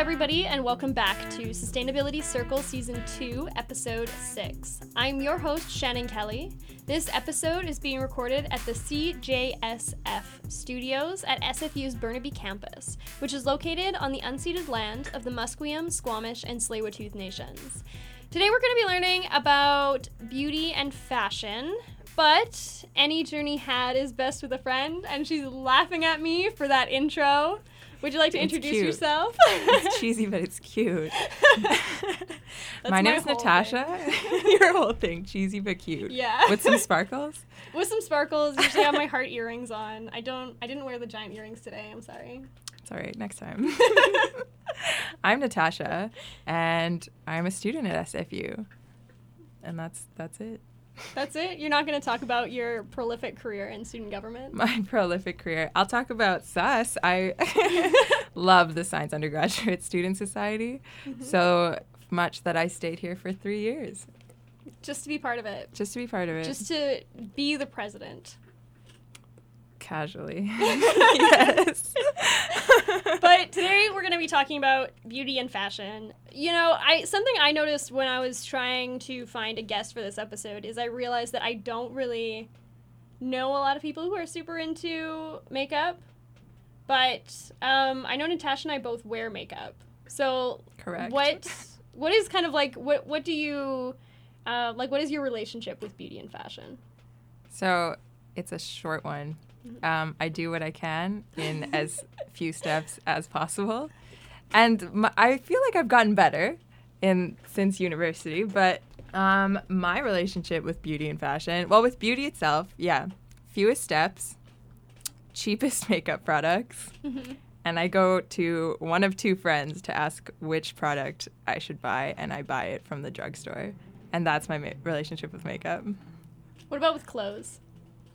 everybody, and welcome back to Sustainability Circle Season 2, Episode 6. I'm your host, Shannon Kelly. This episode is being recorded at the CJSF studios at SFU's Burnaby campus, which is located on the unceded land of the Musqueam, Squamish, and Tsleil-Waututh nations. Today we're going to be learning about beauty and fashion, but any journey had is best with a friend, and she's laughing at me for that intro. Would you like to It's introduce cute. yourself? it's cheesy, but it's cute. My name is whole Natasha. Your whole thing, cheesy but cute. Yeah. With some sparkles. With some sparkles. Usually I have my heart earrings on. I don't. I didn't wear the giant earrings today. I'm sorry. It's all right. Next time. I'm Natasha, and I'm a student at SFU, and that's that's it. That's it. You're not going to talk about your prolific career in student government. My prolific career. I'll talk about SUS. I love the Science Undergraduate Student Society Mm-hmm. so much that I stayed here for three years Just to be part of it. just to be part of it. Just to be the president. Casually. yes. but today we're going to be talking about beauty and fashion. You know, I something I noticed when I was trying to find a guest for this episode is I realized that I don't really know a lot of people who are super into makeup. But um, I know Natasha and I both wear makeup. So Correct. what what is kind of like what what do you uh, like what is your relationship with beauty and fashion? So it's a short one. Um, I do what I can in as few steps as possible, and my, I feel like I've gotten better in since university. But um, my relationship with beauty and fashion, well, with beauty itself, yeah, fewest steps, cheapest makeup products, and I go to one of two friends to ask which product I should buy, and I buy it from the drugstore, and that's my ma- relationship with makeup. What about with clothes?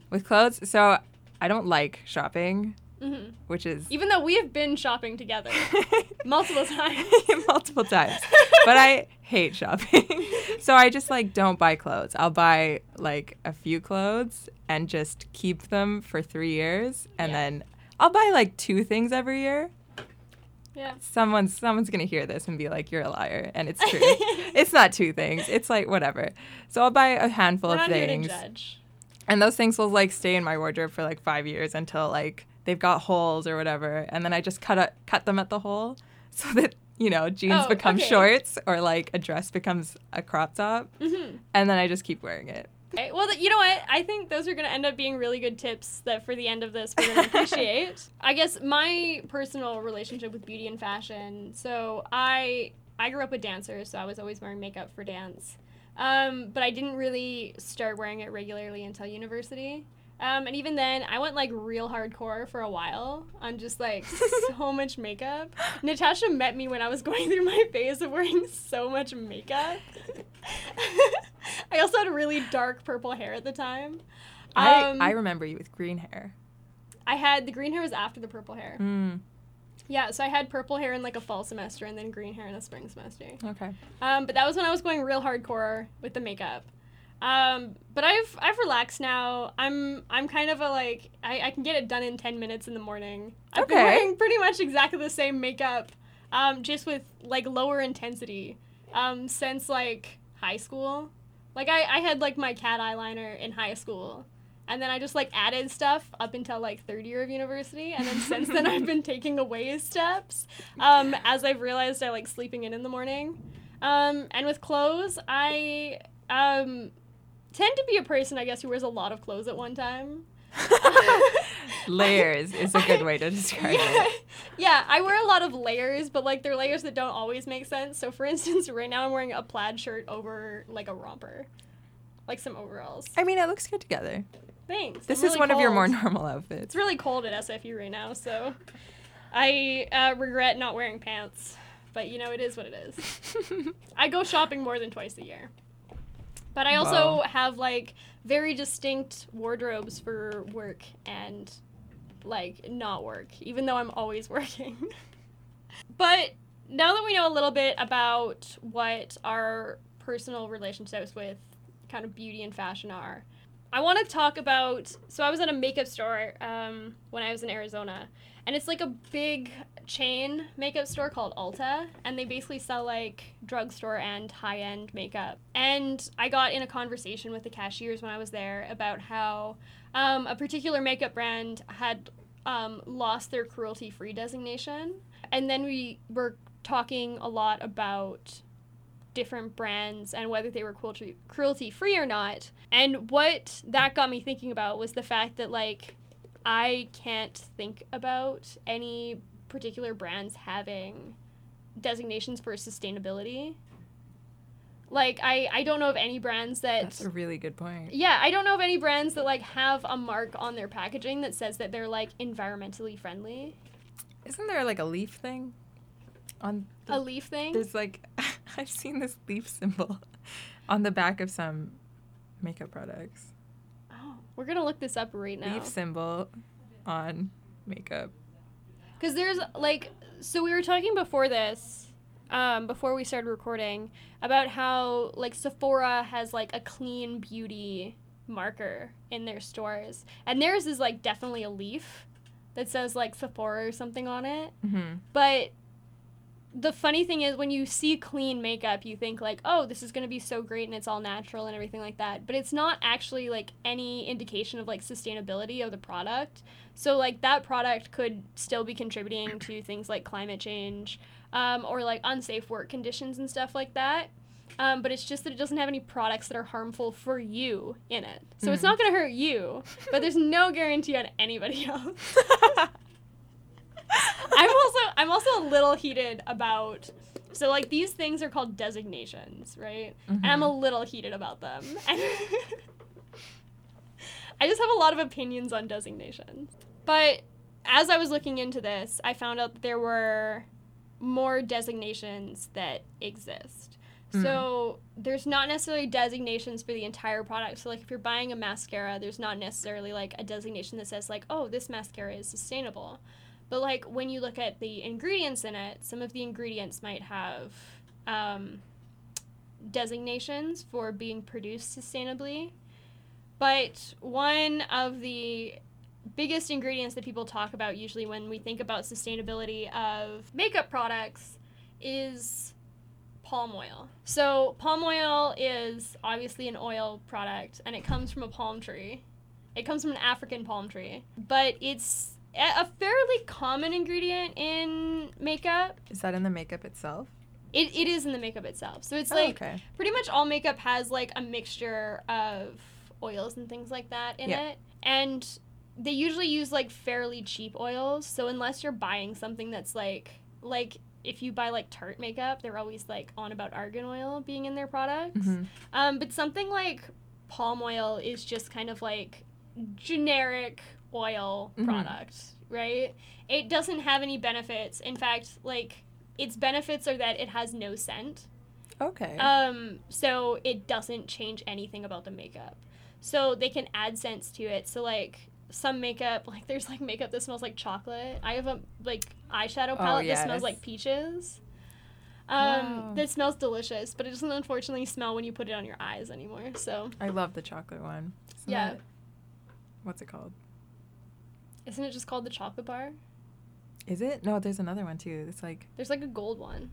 With clothes, so I don't like shopping, hmm which is Even though we have been shopping together multiple times. multiple times, but I hate shopping. so I just like don't buy clothes. I'll buy like a few clothes and just keep them for three years, and Yeah. then I'll buy like two things every year. Yeah. Someone's someone's gonna hear this and be like, "You're a liar," and it's true. it's not two things. It's like whatever. So I'll buy a handful We're of not here to things. And those things will like stay in my wardrobe for like five years until like they've got holes or whatever, and then I just cut a, cut them at the hole so that you know jeans Oh, become okay. shorts or like a dress becomes a crop top, hmm and then I just keep wearing it. Okay. Well, th- you know what? I think those are going to end up being really good tips that for the end of this we're going to appreciate. I guess my personal relationship with beauty and fashion. So I I grew up with dancers, so I was always wearing makeup for dance. Um, but I didn't really start wearing it regularly until university. Um, and even then, I went like real hardcore for a while on just like so much makeup. Natasha met me when I was going through my phase of wearing so much makeup. I also had really dark purple hair at the time. Um, I I remember you with green hair. I had the green hair was after the purple hair. Mm, Yeah, so I had purple hair in like a fall semester and then green hair in a spring semester. okay. Um, but that was when I was going real hardcore with the makeup. Um, but I've I've relaxed now. I'm I'm kind of a like I, I can get it done in ten minutes in the morning. I've been Okay. wearing pretty much exactly the same makeup, um, just with like lower intensity, um, since like high school. Like I, I had like my cat eyeliner in high school. And then I just like added stuff up until like third year of university, and then since then I've been taking away steps um, as I've realized I like sleeping in in the morning. Um, and with clothes, I um, tend to be a person, I guess, who wears a lot of clothes at one time. Layers is a good way to describe yeah. it. yeah, I wear a lot of layers, but like they're layers that don't always make sense. So, for instance, right now I'm wearing a plaid shirt over like a romper, like some overalls. I mean, it looks good together. Thanks. This I'm is really one of your more normal outfits. It's really cold at SFU right now, so I uh, regret not wearing pants. But you know, it is what it is. I go shopping more than twice a year. But I also have like very distinct wardrobes for work and like not work, even though I'm always working. but now that we know a little bit about what our personal relationships with kind of beauty and fashion are, I want to talk about. So I was at a makeup store um, when I was in Arizona, and it's like a big chain makeup store called Ulta, and they basically sell like drugstore and high end makeup. And I got in a conversation with the cashiers when I was there about how um, a particular makeup brand had um, lost their cruelty free designation. And then we were talking a lot about different brands and whether they were cruelty cruelty free or not. And what that got me thinking about was the fact that like I can't think about any particular brands having designations for sustainability. Like I I don't know of any brands that That's a really good point. yeah, I don't know of any brands that like have a mark on their packaging that says that they're like environmentally friendly. Isn't there like a leaf thing? On A leaf thing. there's like I've seen this leaf symbol on the back of some makeup products. Oh, we're gonna look this up right now. Leaf symbol on makeup. Because there's like, so we were talking before this, um, before we started recording, about how like Sephora has like a clean beauty marker in their stores, and theirs is like definitely a leaf that says like Sephora or something on it. Mm-hmm. But the funny thing is, when you see clean makeup, you think like, oh, this is gonna be so great and it's all natural and everything like that. But it's not actually like any indication of like sustainability of the product. So like that product could still be contributing to things like climate change, um, or like unsafe work conditions and stuff like that. Um, but it's just that it doesn't have any products that are harmful for you in it. So it's Mhm. not gonna hurt you, but there's no guarantee on anybody else. I'm also I'm also a little heated about so like these things are called designations, right? And I'm a mm-hmm. little heated about them. I just have a lot of opinions on designations. But as I was looking into this, I found out that there were more designations that exist. Hmm. So there's not necessarily designations for the entire product. So like if you're buying a mascara, there's not necessarily like a designation that says like, "Oh, this mascara is sustainable." But like when you look at the ingredients in it, some of the ingredients might have um, designations for being produced sustainably. But one of the biggest ingredients that people talk about usually when we think about sustainability of makeup products is palm oil. So, palm oil is obviously an oil product and it comes from a palm tree. It comes from an African palm tree, but it's a fairly common ingredient in makeup. Is that in the makeup itself? It, it is in the makeup itself. So it's Oh, like okay. pretty much all makeup has like a mixture of oils and things like that in Yeah. it. And they usually use like fairly cheap oils. So unless you're buying something that's like like if you buy like Tarte makeup, they're always like on about argan oil being in their products. Mhm. Um, but something like palm oil is just kind of like generic oil Mhm. product, right? It doesn't have any benefits. In fact, like its benefits are that it has no scent. Okay. Um, so it doesn't change anything about the makeup. So they can add scents to it. So like some makeup, like there's like makeup that smells like chocolate. I have a like eyeshadow palette that smells like peaches. Um, Wow. that smells delicious, but it doesn't unfortunately smell when you put it on your eyes anymore. So I love the chocolate one. Isn't yeah, that- what's it called? Isn't it just called the chocolate bar? Is it? No, there's another one too. It's like There's like a gold one.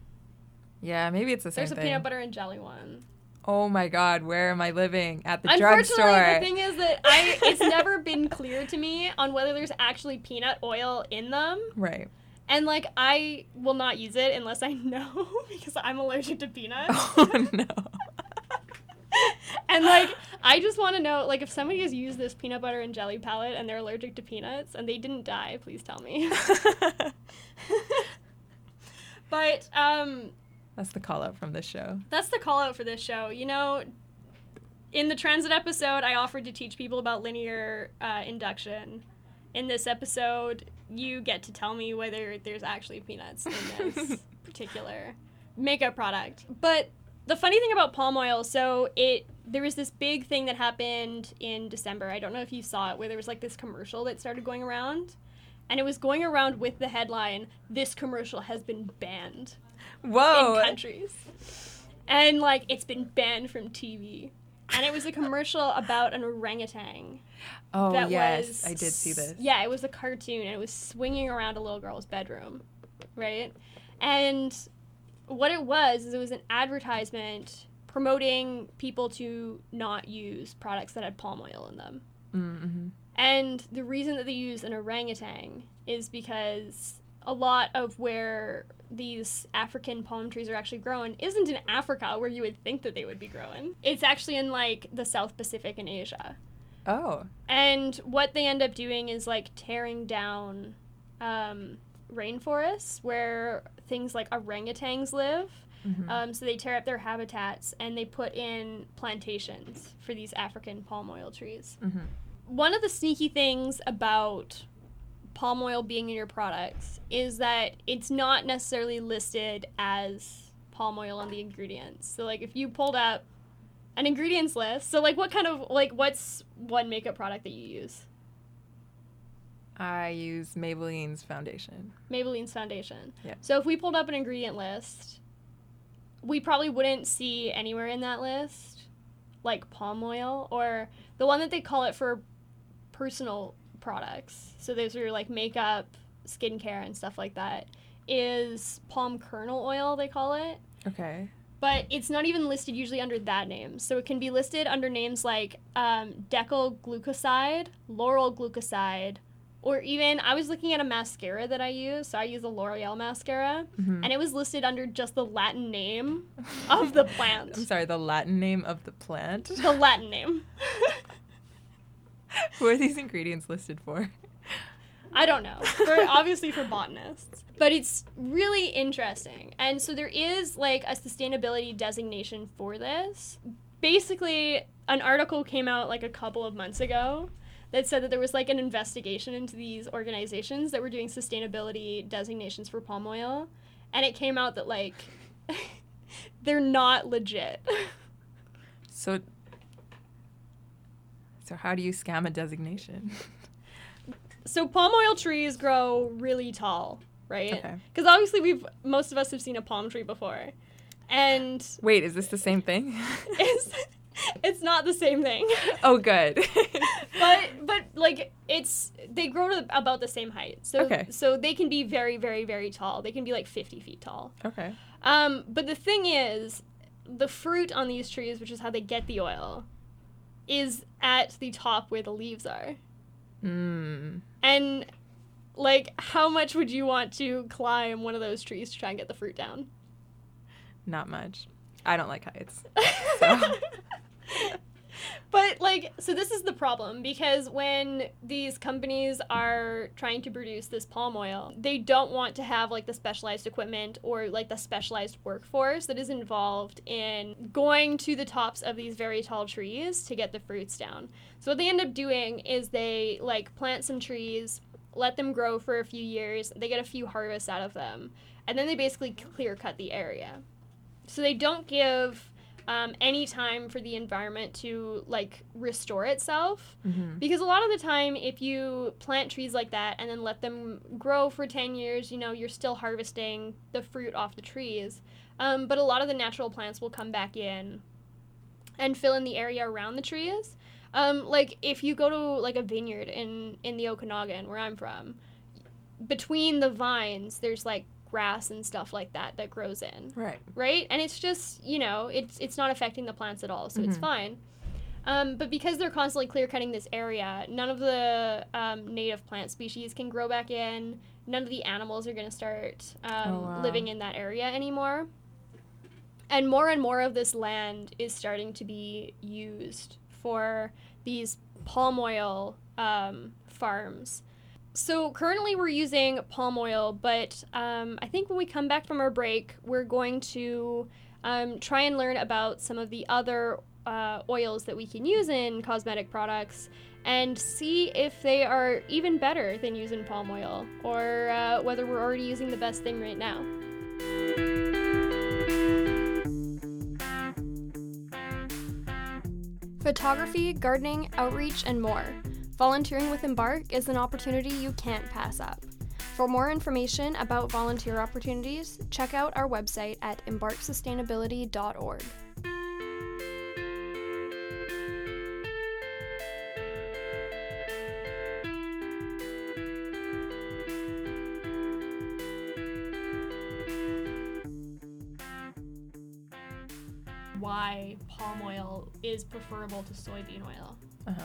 yeah, maybe it's the same There's a thing. peanut butter and jelly one. Oh my god, where am I living? At the Unfortunately, drugstore. the thing is that I it's never been clear to me on whether there's actually peanut oil in them. right. And like I will not use it unless I know because I'm allergic to peanuts. Oh no. and like I just want to know like if somebody has used this peanut butter and jelly palette and they're allergic to peanuts and they didn't die, please tell me. but um That's the call out from this show. that's the call out for this show. You know, in the transit episode, I offered to teach people about linear uh, induction. In this episode, you get to tell me whether there's actually peanuts in this particular makeup product. But the funny thing about palm oil, so it there was this big thing that happened in December. I don't know if you saw it, where there was like this commercial that started going around. And it was going around with the headline, This commercial has been banned Whoa. in countries. And like it's been banned from TV. And it was a commercial about an orangutan. oh that yes, was I did see this. Yeah, it was a cartoon and it was swinging around a little girl's bedroom. right? And what it was is it was an advertisement promoting people to not use products that had palm oil in them. Mm-hmm. And the reason that they use an orangutan is because a lot of where these African palm trees are actually grown isn't in Africa where you would think that they would be growing. It's actually in like the South Pacific and Asia. Oh. And what they end up doing is like tearing down um, rainforests where things like orangutans live. Mhm. Um, so they tear up their habitats and they put in plantations for these African palm oil trees. Mhm. One of the sneaky things about palm oil being in your products is that it's not necessarily listed as palm oil on the ingredients. So like if you pulled up an ingredients list, so like what kind of like what's one makeup product that you use? I use Maybelline's foundation. Maybelline's foundation. Yeah. So if we pulled up an ingredient list, we probably wouldn't see anywhere in that list like palm oil or the one that they call it for personal products. So those are like makeup, skincare, and stuff like that. Is palm kernel oil they call it? Okay. But it's not even listed usually under that name. So it can be listed under names like um, decyl glucoside, lauryl glucoside, or even I was looking at a mascara that I use. So I use a L'Oreal mascara, Mhm. and it was listed under just the Latin name of the plant. I'm sorry, the Latin name of the plant. the Latin name. Who are these ingredients listed for? I don't know. For obviously for botanists. But it's really interesting. And so there is like a sustainability designation for this. Basically, an article came out like a couple of months ago that said that there was like an investigation into these organizations that were doing sustainability designations for palm oil. And it came out that like they're not legit. So So how do you scam a designation? So palm oil trees grow really tall, right? Okay. Because obviously we've most of us have seen a palm tree before, and Wait, is this the same thing? it's not the same thing. oh, good. but but like it's they grow to about the same height. So Okay. so they can be very very very tall. They can be like fifty feet tall. okay. Um, but the thing is, the fruit on these trees, which is how they get the oil, is at the top where the leaves are. Mm. And like, how much would you want to climb one of those trees to try and get the fruit down? Not much. I don't like heights. So. but like, so this is the problem because when these companies are trying to produce this palm oil, they don't want to have like the specialized equipment or like the specialized workforce that is involved in going to the tops of these very tall trees to get the fruits down. So what they end up doing is they like plant some trees, let them grow for a few years, they get a few harvests out of them, and then they basically clear cut the area. So they don't give um, any time for the environment to like restore itself. Mhm. because a lot of the time if you plant trees like that and then let them grow for 10 years you know you're still harvesting the fruit off the trees. Um, but a lot of the natural plants will come back in and fill in the area around the trees. Um, like if you go to like a vineyard in in the okanagan where i'm from between the vines there's like grass and stuff like that that grows in Right. right? And it's just you know it's it's not affecting the plants at all, so it's Mhm. fine. Um, but because they're constantly clear cutting this area, none of the um, native plant species can grow back in. None of the animals are going to start um, Oh, wow. living in that area anymore. And more and more of this land is starting to be used for these palm oil um, farms. So currently we're using palm oil, but um, I think when we come back from our break, we're going to um, try and learn about some of the other uh, oils that we can use in cosmetic products and see if they are even better than using palm oil or uh, whether we're already using the best thing right now. Photography, gardening, outreach, and more. Volunteering with Embark is an opportunity you can't pass up. For more information about volunteer opportunities, check out our website at embarksustainability.org. Why palm oil is preferable to soybean oil. Uh-huh.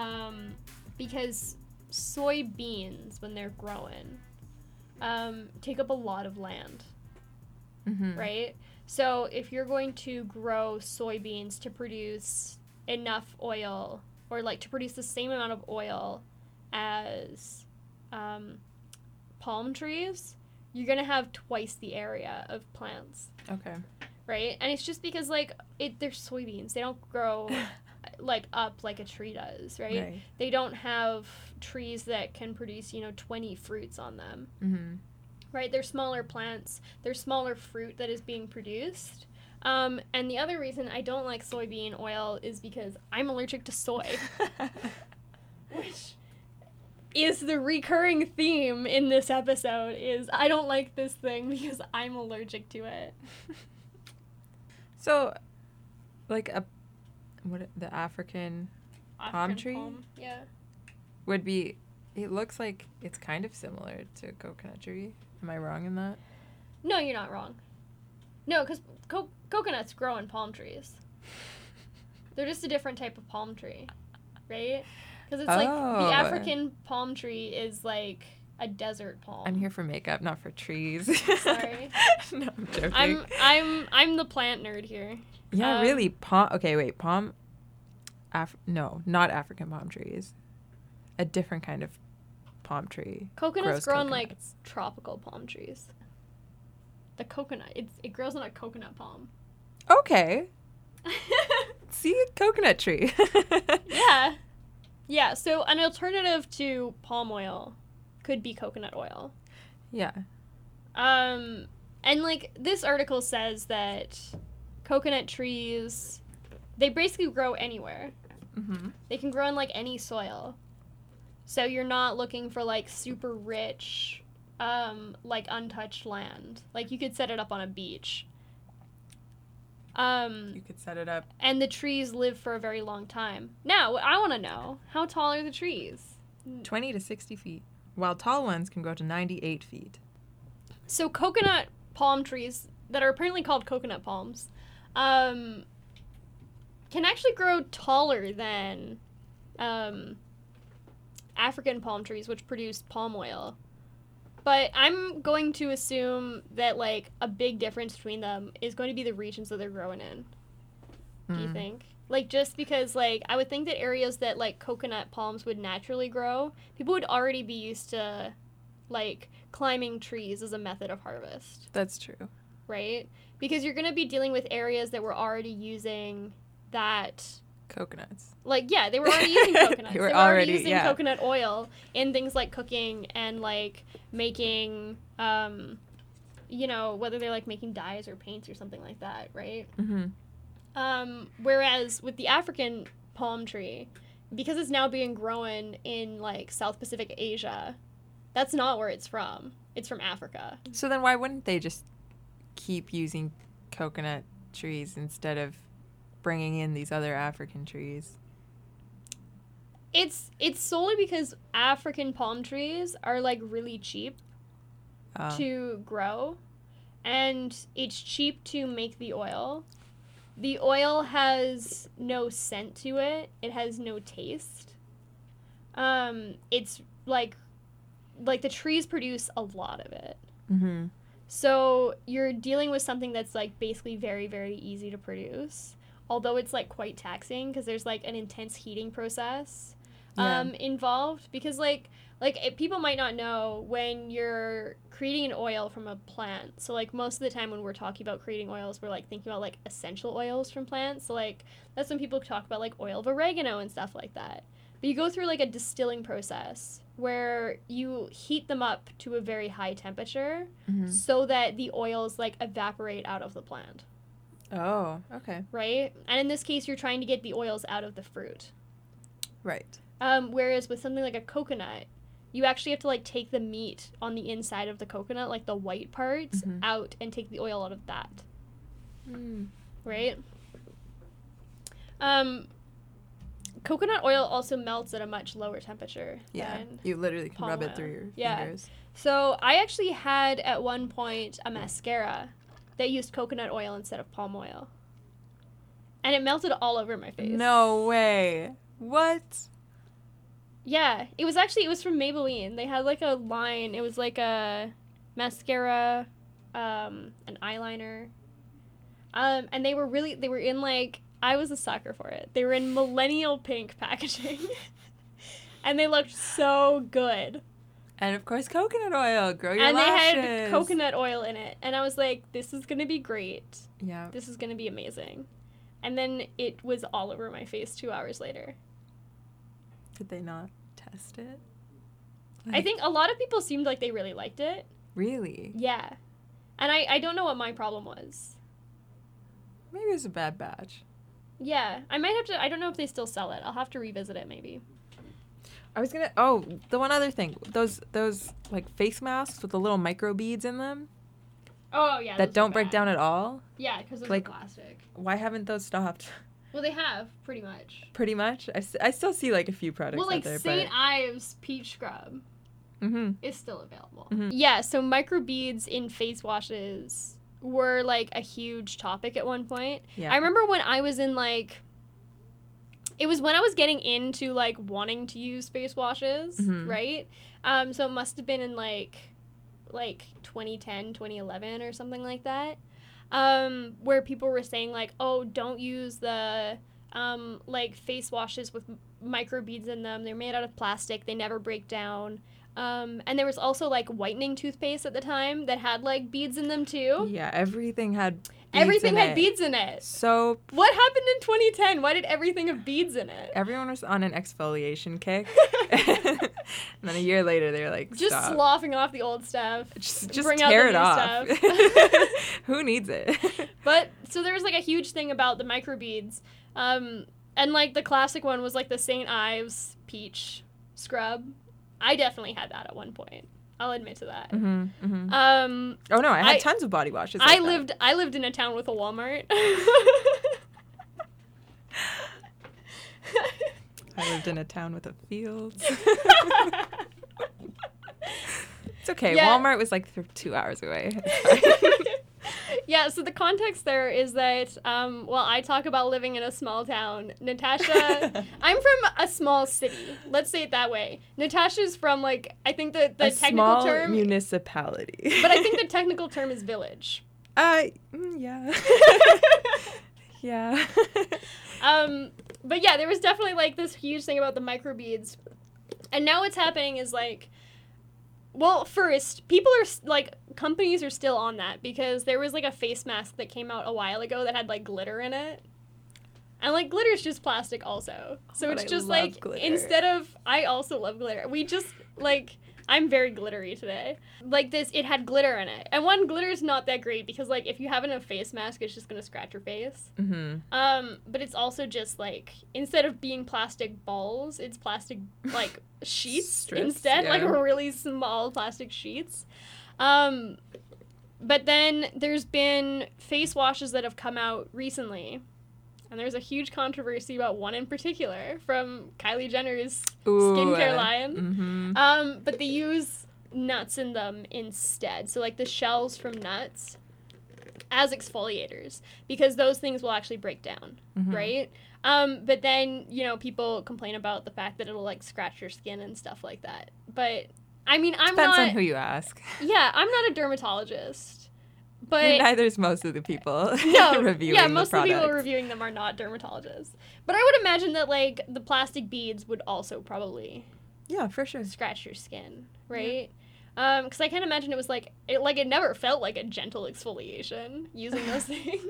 Um, because soybeans, when they're growing, um, take up a lot of land, Mm-hmm. right? So if you're going to grow soybeans to produce enough oil, or like to produce the same amount of oil as um, palm trees, you're gonna have twice the area of plants, Okay. right? And it's just because like it, they're soybeans; they don't grow like up like a tree does, right? Right. They don't have trees that can produce you know 20 fruits on them Mm-hmm. right? They're smaller plants. They're smaller fruit that is being produced. Um, and the other reason I don't like soybean oil is because I'm allergic to soy, which is the recurring theme in this episode. Is I don't like this thing because I'm allergic to it. so, like a what the African Palm tree? palm, Yeah. would be. It looks like it's kind of similar to a coconut tree. Am I wrong in that? No, you're not wrong. No, because co- coconuts grow in palm trees. They're just a different type of palm tree, right? Because it's like Oh. the African palm tree is like a desert palm. I'm here for makeup, not for trees. Sorry. no, I'm joking. I'm I'm I'm the plant nerd here. Yeah, um, really. Palm. Okay, wait. Palm. Af- no, not African palm trees. A different kind of palm tree. Coconuts grow on like tropical palm trees. The coconut, it's it grows on a coconut palm. Okay. See a coconut tree. yeah. Yeah, so an alternative to palm oil could be coconut oil. Yeah. Um, and like this article says that coconut trees, they basically grow anywhere. Mm-hmm. They can grow in like any soil. So you're not looking for like super rich, um, like untouched land. Like you could set it up on a beach. Um, You could set it up. and the trees live for a very long time. Now, I want to know how tall are the trees? 20 to 60 feet, while tall ones can grow to 98 feet. So coconut palm trees that are apparently called coconut palms um, can actually grow taller than um, African palm trees, which produce palm oil. But I'm going to assume that like a big difference between them is going to be the regions that they're growing in. Do you Mm. think? Like just because like I would think that areas that like coconut palms would naturally grow, people would already be used to like climbing trees as a method of harvest, That's true. Right? Because you're going to be dealing with areas that were already using that Coconuts. like yeah, they were already using coconuts. They were they were already already- using yeah. coconut oil in things like cooking and like making um you know, whether they're like making dyes or paints or something like that, right? Mm-hmm. Um, whereas with the African palm tree, because it's now being grown in like South Pacific Asia, that's not where it's from. It's from Africa. So then why wouldn't they just keep using coconut trees instead of bringing in these other African trees? It's it's solely because African palm trees are like really cheap Uh, to grow and it's cheap to make the oil. The oil has no scent to it. It has no taste. Um it's like like the trees produce a lot of it. mm-hmm. So you're dealing with something that's like basically very very easy to produce. Although it's like quite taxing because there's like an intense heating process Yeah. um, involved because like like it, people might not know when you're creating an oil from a plant. So like most of the time when we're talking about creating oils, we're like thinking about like essential oils from plants. So like that's when people talk about like oil of oregano and stuff like that. But you go through like a distilling process where you heat them up to a very high temperature Mm-hmm. so that the oils like evaporate out of the plant, Oh, okay. right? And in this case, you're trying to get the oils out of the fruit. Right. Um, whereas with something like a coconut, you actually have to like take the meat on the inside of the coconut, like the white parts, Mhm. out and take the oil out of that, Mm. right? Um, coconut oil also melts at a much lower temperature. Yeah. You literally can rub oil. it through your Yeah. fingers. So I actually had at one point a mascara that used coconut oil instead of palm oil. and it melted all over my face. No way. What? Yeah, it was actually it was from Maybelline. They had like a line. It was like a mascara, um, an eyeliner, um, and they were really they were in like I was a sucker for it. They were in millennial pink packaging, and they looked so good. And of course, coconut oil. Grow your and lashes. they had coconut oil in it, and I was like, "This is gonna be great. Yeah. This is gonna be amazing." And then it was all over my face two hours later. Did they not test it? I think a lot of people seemed like they really liked it. Really? Yeah. And I, I don't know what my problem was. Maybe it was a bad batch. Yeah. I might have to I don't know if they still sell it. I'll have to revisit it maybe. I was gonna. Oh, the one other thing. Those those like face masks with the little micro beads in them Oh yeah. that don't break down at all. Yeah, because like- plastic. Why haven't those stopped? Well they have, pretty much. Pretty much. I I still see like a few products well like out there, St. Ives peach scrub but. Mm-hmm. is still available. Mhm. Yeah, so micro beads in face washes were like a huge topic at one point. Yeah. I remember when I was in like it was when I was getting into like wanting to use face washes, Mhm. right? Um so it must have been in like like 2010, 2011 or something like that. Um where people were saying like, "Oh, don't use the um like face washes with m- micro beads in them. They're made out of plastic. They never break down." Um, and there was also like whitening toothpaste at the time that had like beads in them too. Yeah, everything had. Beads Everything in had it. beads in it. So What happened in 2010? Why did everything have beads in it? everyone was on an exfoliation kick, and then a year later they were like, Just Stop. sloughing off the old stuff. Just, just bring out tear the it new off. stuff. Who needs it? But so there was like a huge thing about the microbeads. Um, and like the classic one was like the St. Ives peach scrub. I definitely had that at one point. I'll admit to that. hmm hmm Um, Oh no, I had I- tons of body washes. I like that. lived I lived in a town with a Walmart. I lived in a town with a field. it's okay. Yeah. Walmart was like th- two hours away. Yeah, so the context there is that um, while I talk about living in a small town, Natasha, I'm from a small city. Let's say it that way. Natasha's from like I think the the a technical small term, municipality. but I think the technical term is village. uh, mm, yeah, yeah. um, but yeah, there was definitely like this huge thing about the microbeads, and now what's happening is like, well, first people are like companies are still on that because there was like a face mask that came out a while ago that had like glitter in it. And like glitter is just plastic also. So But it's just like glitter. instead of I also love glitter. We just like I'm very glittery today. Like this it had glitter in it. And one glitter's not that great because like if you have it in a face mask it's just to scratch your face. Mm-hmm. Um, but it's also just like instead of being plastic balls, it's plastic like sheets Strips, instead, like really small plastic sheets. Um, but then there's been face washes that have come out recently. And there's a huge controversy about one in particular from Kylie Jenner's skincare line. hmm Um, but they use nuts in them instead. So like the shells from nuts as exfoliators because those things will actually break down, Mhm. right? Um, but then, you know, people complain about the fact that it'll like scratch your skin and stuff like that. But I mean, I'm Depends not on who you ask. Yeah, I'm not a dermatologist. But Neither is most of the people no, reviewing yeah, the most of the people reviewing them are not dermatologists. But I would imagine that like the plastic beads would also probably Yeah, for sure. scratch your skin, right? Um, because I can't imagine it was like it like it never felt like a gentle exfoliation using those things.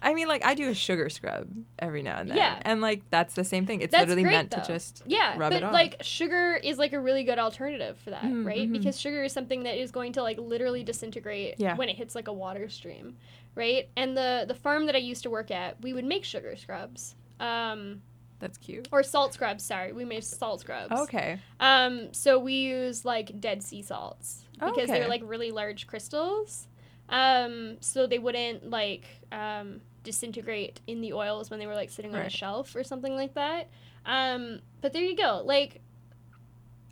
I mean, like I do a sugar scrub every now and then. Yeah. And like that's the same thing. It's That's literally great, meant though. to just yeah, Rub but like sugar is like a really good alternative for that, Mm, right? mhm. Because sugar is something that is going to like literally disintegrate Yeah. when it hits like a water stream, right? And the the farm that I used to work at, we would make sugar scrubs. Um, that's cute. or salt scrubs, sorry. We made salt scrubs. Okay. Um, so we use like dead sea salts because Okay. they're like really large crystals. Um, so they wouldn't like um, disintegrate in the oils when they were like sitting on a shelf or something like that. Um, but there you go. Like,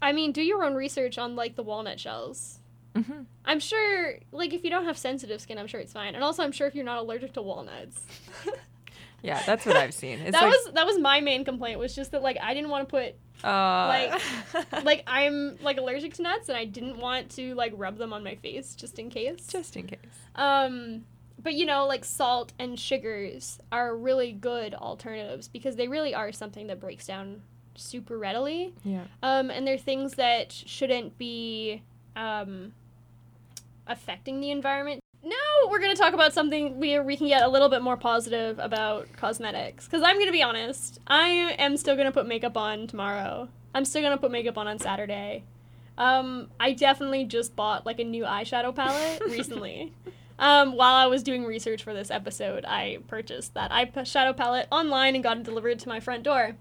I mean, do your own research on like the walnut shells. hmm I'm sure, like, if you don't have sensitive skin, I'm sure it's fine. And also, I'm sure if you're not allergic to walnuts. Yeah, that's what I've seen. It's that like, was that was my main complaint was just that like I didn't want to put uh, like I'm like allergic to nuts and I didn't want to like rub them on my face just in case. just in case. Um, but you know, like salt and sugars are really good alternatives because they really are something that breaks down super readily. Yeah. Um, and they're things that shouldn't be um, affecting the environment. Now we're gonna talk about something where we can get a little bit more positive about cosmetics. Because I'm gonna be honest, I am still gonna put makeup on tomorrow. I'm still gonna put makeup on on Saturday. Um, I definitely just bought like a new eyeshadow palette recently. Um, while I was doing research for this episode, I purchased that eyeshadow palette online and got it delivered to my front door.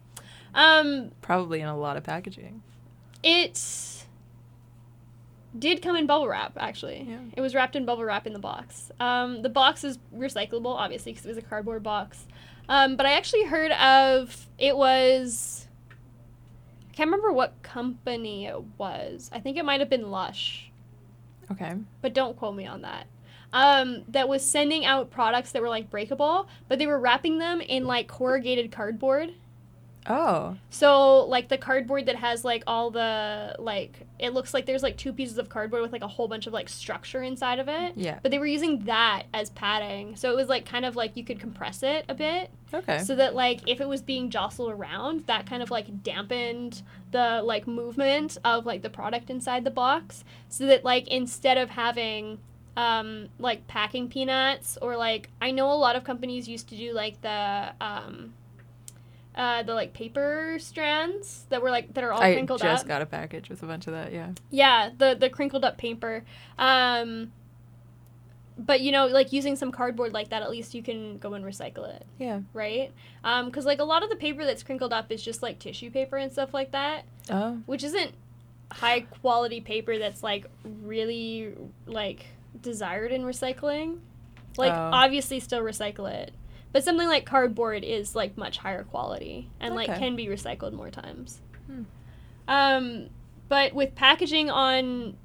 Um, Probably in a lot of packaging. it did come in bubble wrap, actually. Yeah. It was wrapped in bubble wrap in the box. Um, the box is recyclable, obviously, because it was a cardboard box. Um, but I actually heard of it was. I can't remember what company it was. I think it might have been Lush, Okay. but don't quote me on that. Um, that was sending out products that were like breakable, but they were wrapping them in like corrugated cardboard. Oh. So like the cardboard that has like all the like it looks like there's like two pieces of cardboard with like a whole bunch of like structure inside of it. Yeah. But they were using that as padding. So it was like kind of like you could compress it a bit Okay. so that like if it was being jostled around, that kind of like dampened the like movement of like the product inside the box so that like instead of having um like packing peanuts or like I know a lot of companies used to do like the um uh, the like paper strands that were like that are all I crinkled up. I just got a package with a bunch of that. Yeah. Yeah, the the crinkled up paper. Um, but you know, like using some cardboard like that, at least you can go and recycle it, Yeah. right? Um, because like a lot of the paper that's crinkled up is just like tissue paper and stuff like that, Oh. which isn't high quality paper that's like really like desired in recycling. Like Oh. obviously still recycle it. But something like cardboard is like much higher quality and like can be recycled more times. Hmm. Um, but with packaging on,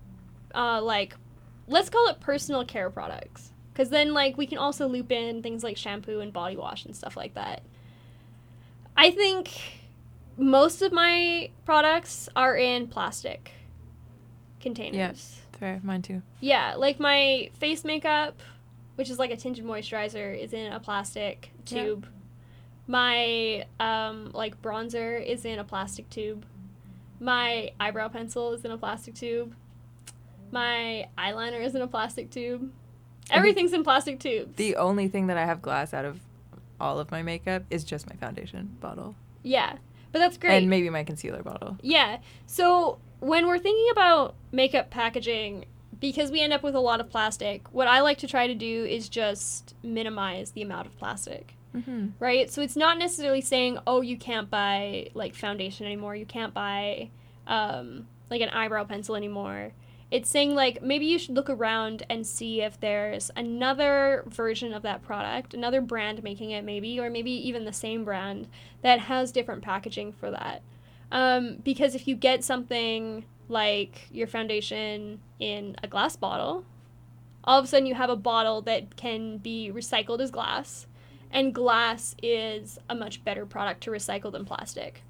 uh, like, let's call it personal care products, because then like we can also loop in things like shampoo and body wash and stuff like that. I think most of my products are in plastic containers. Yes, Fair. Mine too. Yeah, like my face makeup, which is like a tinted moisturizer, is in a plastic Yeah. tube. My um like bronzer is in a plastic tube. My eyebrow pencil is in a plastic tube. My eyeliner is in a plastic tube. Everything's in plastic tubes. The only thing that I have glass out of all of my makeup is just my foundation bottle yeah. But that's great. and maybe my concealer bottle. Yeah. So when we're thinking about makeup packaging, because we end up with a lot of plastic, what I like to try to do is just minimize the amount of plastic. Mm-hmm. Right? So it's not necessarily saying, oh, you can't buy like foundation anymore, you can't buy um, like an eyebrow pencil anymore. It's saying like maybe you should look around and see if there's another version of that product, another brand making it maybe, or maybe even the same brand that has different packaging for that. Um, because if you get something like your foundation in a glass bottle, all of a sudden you have a bottle that can be recycled as glass, and glass is a much better product to recycle than plastic.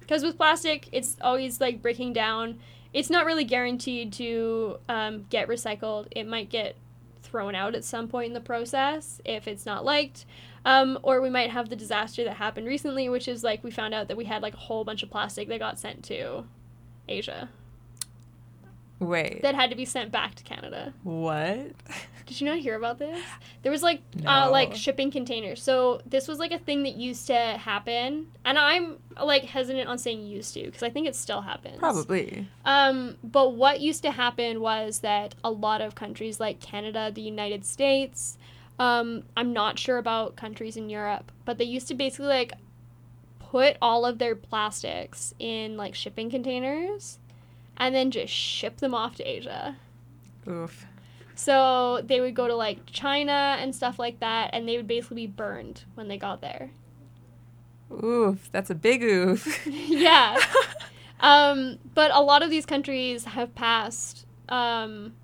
Because with plastic, it's always like breaking down. It's not really guaranteed to um, get recycled. It might get thrown out at some point in the process if it's not liked. Um, or we might have the disaster that happened recently, which is like we found out that we had like a whole bunch of plastic that got sent to Asia Wait. that had to be sent back to Canada. what? Did you not hear about this? There was like uh, like shipping containers. So this was like a thing that used to happen, and I'm like hesitant on saying used to because I think it still happens. Probably. Um, but what used to happen was that a lot of countries like Canada, the United States, um, I'm not sure about countries in Europe, but they used to basically like put all of their plastics in like shipping containers and then just ship them off to Asia. Oof. So they would go to like China and stuff like that, and they would basically be burned when they got there. Oof. That's a big oof. yeah. Um, but a lot of these countries have passed um,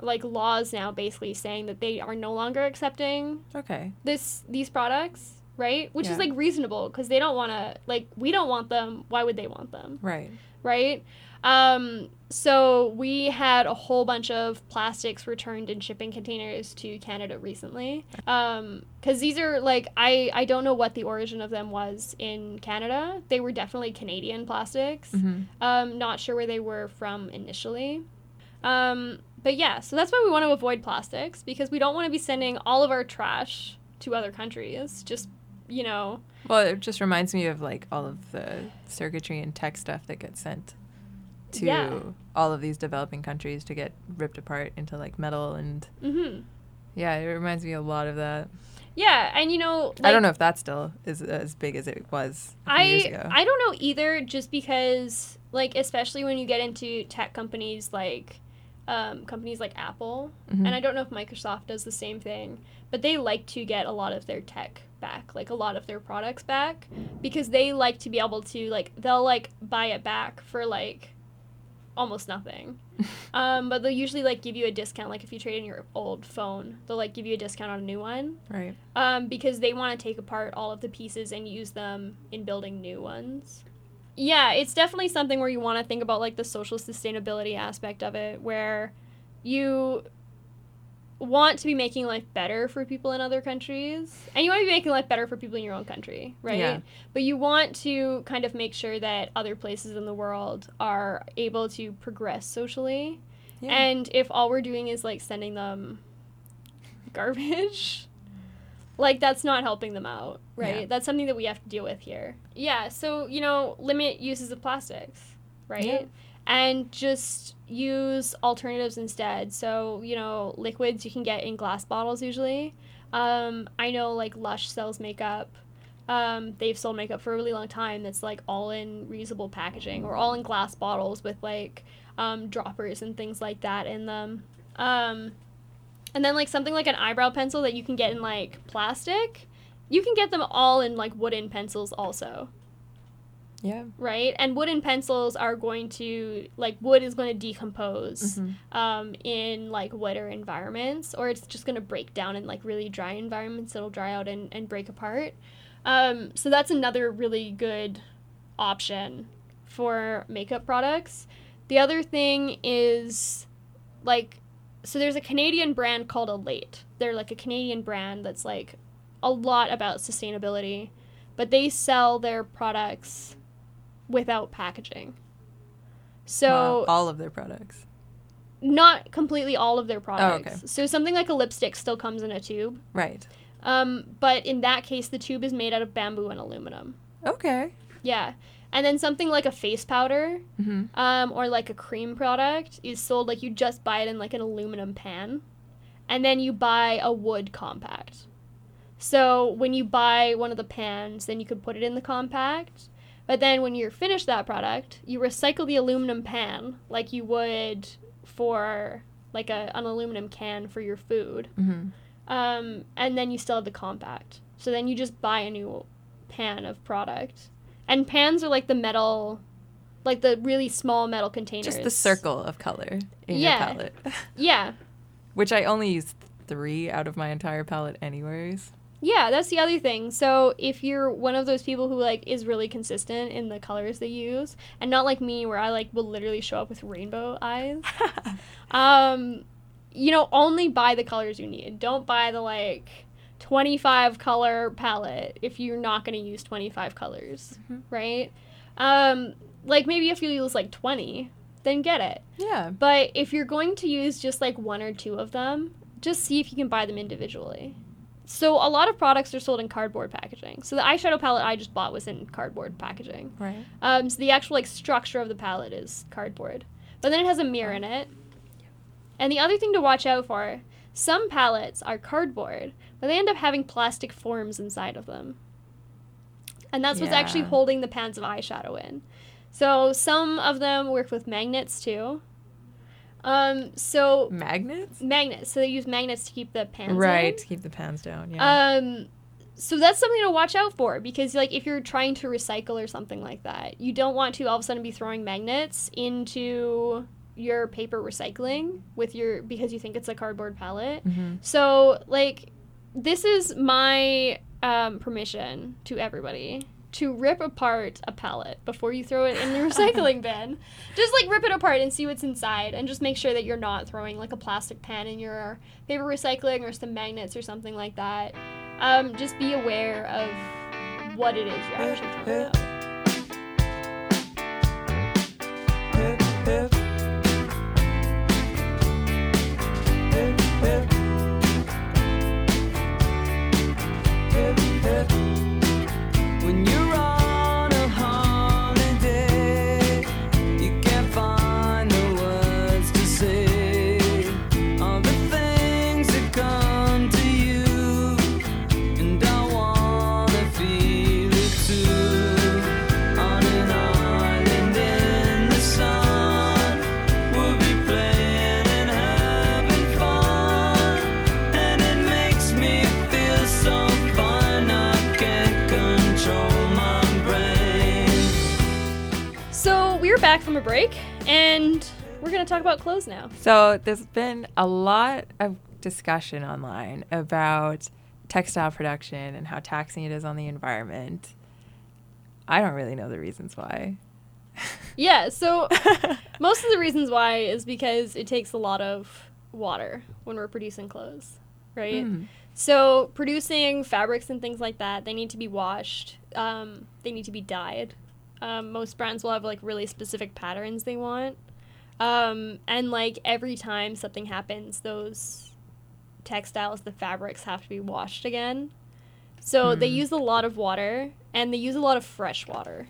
like laws now, basically saying that they are no longer accepting okay. this these products right? Which Yeah. is like reasonable because they don't want to like we don't want them. Why would they want them? Right. right? Um, so we had a whole bunch of plastics returned in shipping containers to Canada recently. Um, because these are like I I don't know what the origin of them was in Canada. They were definitely Canadian plastics. hmm Um, not sure where they were from initially. Um, but yeah, so that's why we want to avoid plastics because we don't want to be sending all of our trash to other countries. Just you know, Well, it just reminds me of like all of the circuitry and tech stuff that gets sent to Yeah. all of these developing countries to get ripped apart into like metal and hmm yeah, it reminds me a lot of that. yeah, and you know, I don't know if that still is as big as it was a few years I ago. I don't know either. Just because, like, especially when you get into tech companies like um, companies like Apple, Mhm. and I don't know if Microsoft does the same thing, but they like to get a lot of their tech back, like a lot of their products back, because they like to be able to like they'll like buy it back for like almost nothing. um, but they'll usually like give you a discount, like if you trade in your old phone, they'll like give you a discount on a new one right. um, because they want to take apart all of the pieces and use them in building new ones. Yeah, it's definitely something where you want to think about like the social sustainability aspect of it, where you want to be making life better for people in other countries, and you want to be making life better for people in your own country, right? Yeah. But you want to kind of make sure that other places in the world are able to progress socially. Yeah. And if all we're doing is like sending them garbage, like that's not helping them out, right? Yeah. That's something that we have to deal with here. Yeah, so, you know, limit uses of plastics, right? And just use alternatives instead. So, you know, liquids you can get in glass bottles usually. Um, I know like Lush sells makeup. Um, they've sold makeup for a really long time that's like all in reusable packaging or all in glass bottles with like um, droppers and things like that in them. Um, and then like something like an eyebrow pencil that you can get in like plastic, you can get them all in like wooden pencils also, yeah. right? And wooden pencils are going to like wood is going to decompose Mhm. um, in like wetter environments, or it's just going to break down in like really dry environments. It'll dry out and, and break apart. Um, so that's another really good option for makeup products. The other thing is like, so there's a Canadian brand called Elate. They're like a Canadian brand that's like a lot about sustainability, but they sell their products without packaging. So Wow, all of their products. not completely all of their products. Oh, okay. So something like a lipstick still comes in a tube. Right. Um, but in that case, the tube is made out of bamboo and aluminum. Okay. Yeah. And then something like a face powder hmm um, or like a cream product is sold like you just buy it in like an aluminum pan. And then you buy a wood compact. So when you buy one of the pans, then you could put it in the compact. But then when you're finished that product, you recycle the aluminum pan like you would for like a, an aluminum can for your food. hmm Um, and then you still have the compact. So then you just buy a new pan of product. And pans are like the metal, like the really small metal containers. Just the circle of color in Yeah. your palette, Yeah. which I only use three out of my entire palette, anyways. Yeah, that's the other thing. So if you're one of those people who like is really consistent in the colors they use, and not like me where I like will literally show up with rainbow eyes, um, you know, only buy the colors you need. Don't buy the like 25 color palette if you're not going to use 25 colors, Mhm. right? Um, like maybe if you use like 20, then get it. yeah. But if you're going to use just like one or two of them, just see if you can buy them individually. So a lot of products are sold in cardboard packaging. So the eyeshadow palette I just bought was in cardboard packaging. Right. Um, so the actual like structure of the palette is cardboard, but then it has a mirror in it. And the other thing to watch out for, some palettes are cardboard, but they end up having plastic forms inside of them. And that's what's actually holding the pans of eyeshadow in. So some of them work with magnets too. Um, so Magnets. magnets. So they use magnets to keep the pans in. Right. To keep the pans down. Yeah. Um, so that's something to watch out for because, like, if you're trying to recycle or something like that, you don't want to all of a sudden be throwing magnets into your paper recycling with your because you think it's a cardboard palette. hmm So, like, this is my um, permission to everybody to rip apart a pallet before you throw it in the recycling bin. Just like rip it apart and see what's inside, and just make sure that you're not throwing like a plastic pan in your paper recycling or some magnets or something like that. Um, just be aware of what it is you're actually throwing out. About clothes now. So there's been a lot of discussion online about textile production and how taxing it is on the environment. I don't really know the reasons why. Yeah, so most of the reasons why is because it takes a lot of water when we're producing clothes, right? Mm. So producing fabrics and things like that, they need to be washed. Um, they need to be dyed. Um, most brands will have like really specific patterns they want, um, and like every time something happens, those textiles, the fabrics have to be washed again. So they Hmm. use a lot of water, and they use a lot of fresh water,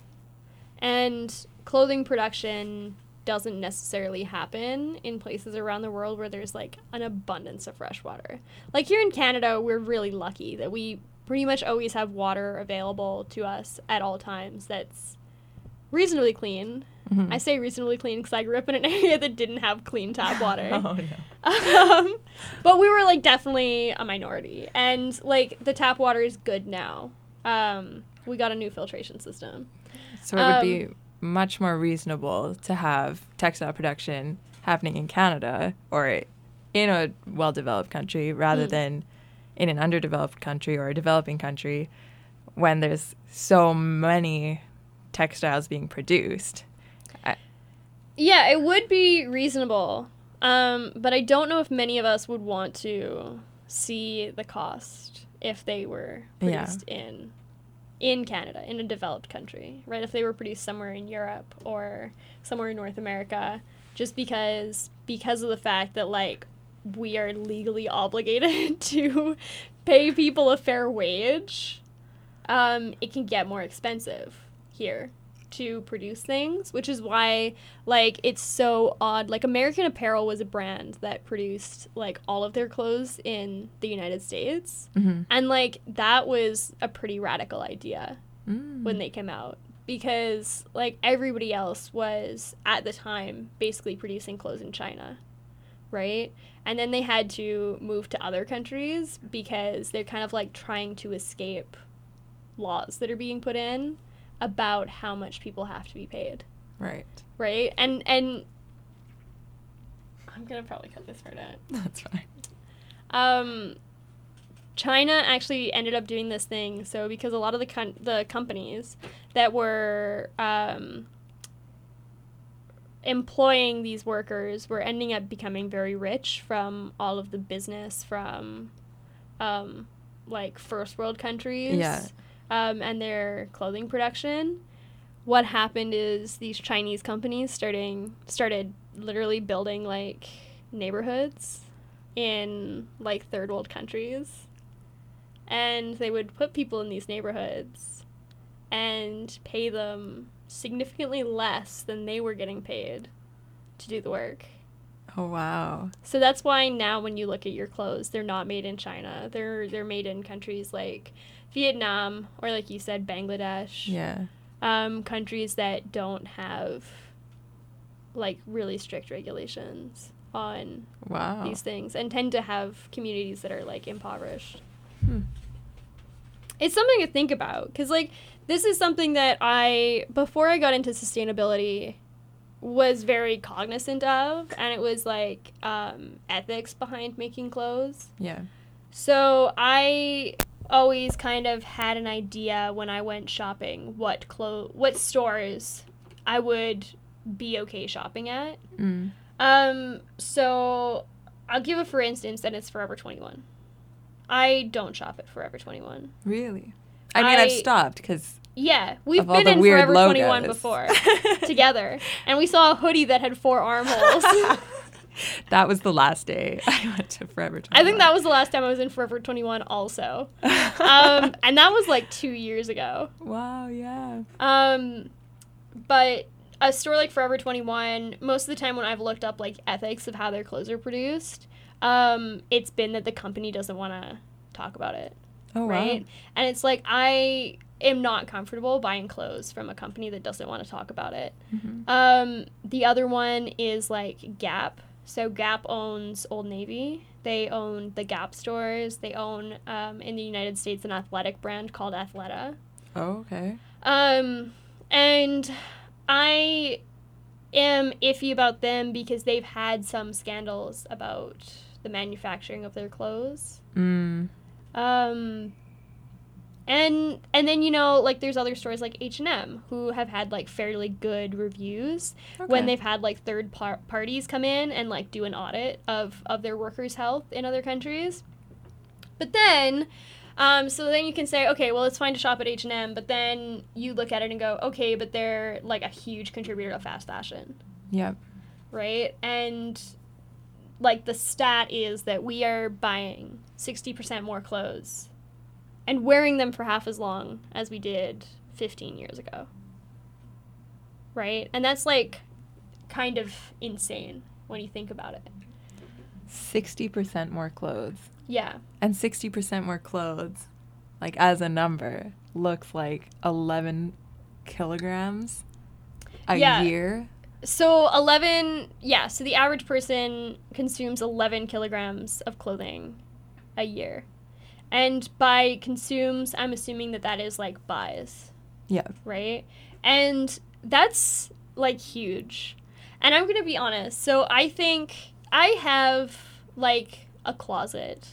and clothing production doesn't necessarily happen in places around the world where there's like an abundance of fresh water. Like here in Canada, we're really lucky that we pretty much always have water available to us at all times that's reasonably clean. Mhm. I say reasonably clean because I grew up in an area that didn't have clean tap water. Oh no. um, but we were like definitely a minority, and like the tap water is good now. Um, we got a new filtration system. So it would Um, be much more reasonable to have textile production happening in Canada or in a well developed country rather Mm. than in an underdeveloped country or a developing country when there's so many textiles being produced. Yeah, it would be reasonable, um, but I don't know if many of us would want to see the cost if they were Yeah. produced in in Canada, in a developed country, right? If they were produced somewhere in Europe or somewhere in North America, just because because of the fact that like we are legally obligated to pay people a fair wage, um, it can get more expensive here to produce things, which is why like it's so odd. Like American Apparel was a brand that produced like all of their clothes in the United States. Mm-hmm. And like that was a pretty radical idea Mm. when they came out because like everybody else was at the time basically producing clothes in China, right? And then they had to move to other countries because they're kind of like trying to escape laws that are being put in about how much people have to be paid, Right. right? And and I'm going to probably cut this part out. That's fine. Um, China actually ended up doing this thing. So because a lot of the con- the companies that were um, employing these workers were ending up becoming very rich from all of the business from um, like first world countries Yeah. Um, and their clothing production. What happened is these Chinese companies starting started literally building like neighborhoods in like third world countries. And they would put people in these neighborhoods and pay them significantly less than they were getting paid to do the work. Oh wow. So that's why now when you look at your clothes, they're not made in China. They're they're made in countries like Vietnam or like you said Bangladesh. Yeah. Um, countries that don't have like really strict regulations on Wow. these things and tend to have communities that are like impoverished. Hmm. It's something to think about because like this is something that I before I got into sustainability was very cognizant of and it was like um, ethics behind making clothes. Yeah. So I always kind of had an idea when I went shopping what clo- what stores I would be okay shopping at. Mm. Um, so I'll give a for instance, and it's Forever 21. I don't shop at Forever 21. Really? I mean, I, have stopped because Yeah, we've been in Forever logos. 21 before together, and we saw a hoodie that had four armholes. that was the last day I went to Forever 21. I think that was the last time I was in Forever 21 also. Um, and that was like two years ago. wow, yeah. Um, but a store like Forever 21, most of the time when I've looked up like ethics of how their clothes are produced, um, it's been that the company doesn't want to talk about it, Oh, right? And it's like I am not comfortable buying clothes from a company that doesn't want to talk about it. wow. Mhm. Um, the other one is like Gap. So Gap owns Old Navy. They own the Gap stores. They own um, in the United States an athletic brand called Athleta. Oh, okay. Um, and I am iffy about them because they've had some scandals about the manufacturing of their clothes. Mm. Um, and and then you know like there's other stores like H&M who have had like fairly good reviews when they've had like third par- parties come in and like do an audit of of their workers' health in other countries. But then um, so then you can say, okay, well, it's fine to shop at H and M, but then you look at it and go, okay, but they're like a huge contributor to fast fashion, Yep. right? And like the stat is that we are buying sixty percent more clothes and wearing them for half as long as we did fifteen years ago, right? And that's like kind of insane when you think about it. 60% more clothes. Yeah. And 60% more clothes, like as a number, looks like 11 kilograms a Yeah. year. So 11, yeah, so the average person consumes 11 kilograms of clothing a year. And by consumes, I'm assuming that that is like buys, Yeah. right? And that's like huge. And I'm going to be honest. So I think I have like a closet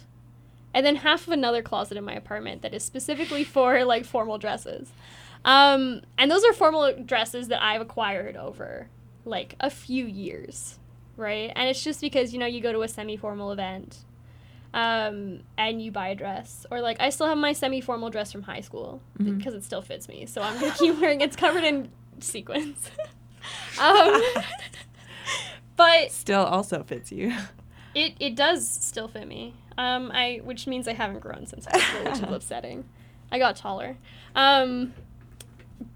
and then half of another closet in my apartment that is specifically for like formal dresses. Um, and those are formal dresses that I've acquired over like a few years, right? And it's just because you know you go to a semi-formal event, um, and you buy a dress, or like I still have my semi-formal dress from high school Mhm. because it still fits me, so I'm gonna keep wearing. It's covered in sequins. um, but Still also fits you. it it does still fit me. Um, I which means I haven't grown since high school, which is upsetting. I got taller. Um,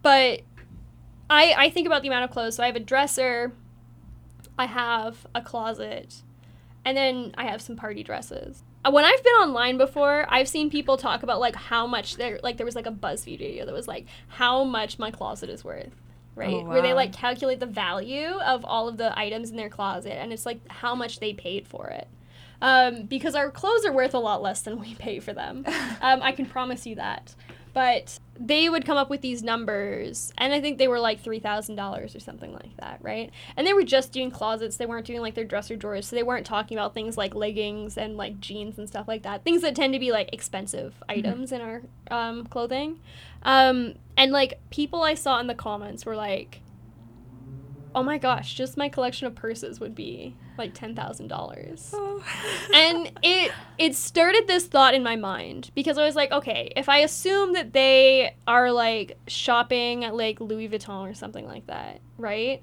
but I I think about the amount of clothes. So I have a dresser, I have a closet, and then I have some party dresses. Uh, When I've been online before, I've seen people talk about like how much they're like there was like a BuzzFeed video that was like how much my closet is worth. Right? Oh, Where they like calculate the value of all of the items in their closet and it's like how much they paid for it. Um, because our clothes are worth a lot less than we pay for them. Um, I can promise you that. But they would come up with these numbers, and I think they were like $3,000 or something like that, right? And they were just doing closets. They weren't doing like their dresser drawers. So they weren't talking about things like leggings and like jeans and stuff like that. Things that tend to be like expensive items in our um, clothing. Um, and like people I saw in the comments were like, oh my gosh, just my collection of purses would be like $10,000 Oh. and it it started this thought in my mind because I was like, okay, if I assume that they are like shopping at like Louis Vuitton or something like that, right?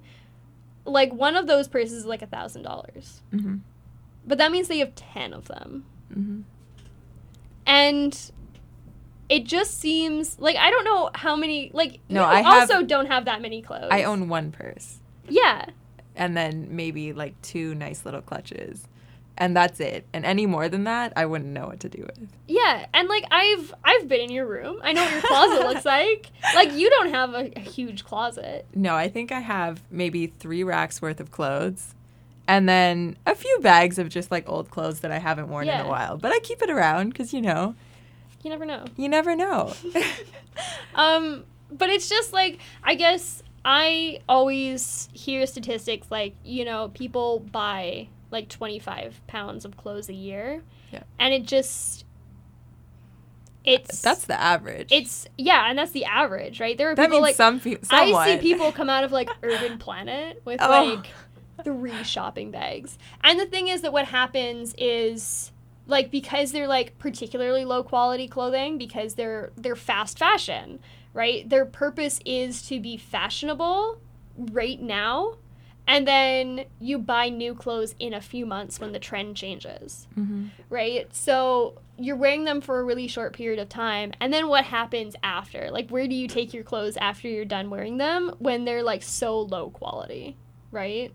Like one of those purses is like a thousand dollars, hmm but that means they have ten of them, hmm and it just seems like I don't know how many like No, you I have- also don't have that many clothes. I own one purse yeah. And then maybe like two nice little clutches. And that's it. And any more than that, I wouldn't know what to do with. Yeah, and like I've I've been in your room. I know what your closet looks like. Like you don't have a, a huge closet. No, I think I have maybe three racks worth of clothes. And then a few bags of just like old clothes that I haven't worn in a while. But I keep it around because, you know, You never know. you never know. Um, but it's just like I guess I always hear statistics like you know people buy like twenty five pounds of clothes a year, Yeah. and it just it's That's the average. it's yeah, and that's the average, right? There are that people means like some people. I see people come out of like Urban Planet with Oh. like three shopping bags. And the thing is that what happens is like because they're like particularly low quality clothing because they're they're fast fashion, right? Their purpose is to be fashionable right now. And then you buy new clothes in a few months when the trend changes hmm right? So you're wearing them for a really short period of time. And then what happens after? Like, where do you take your clothes after you're done wearing them when they're like so low quality, right?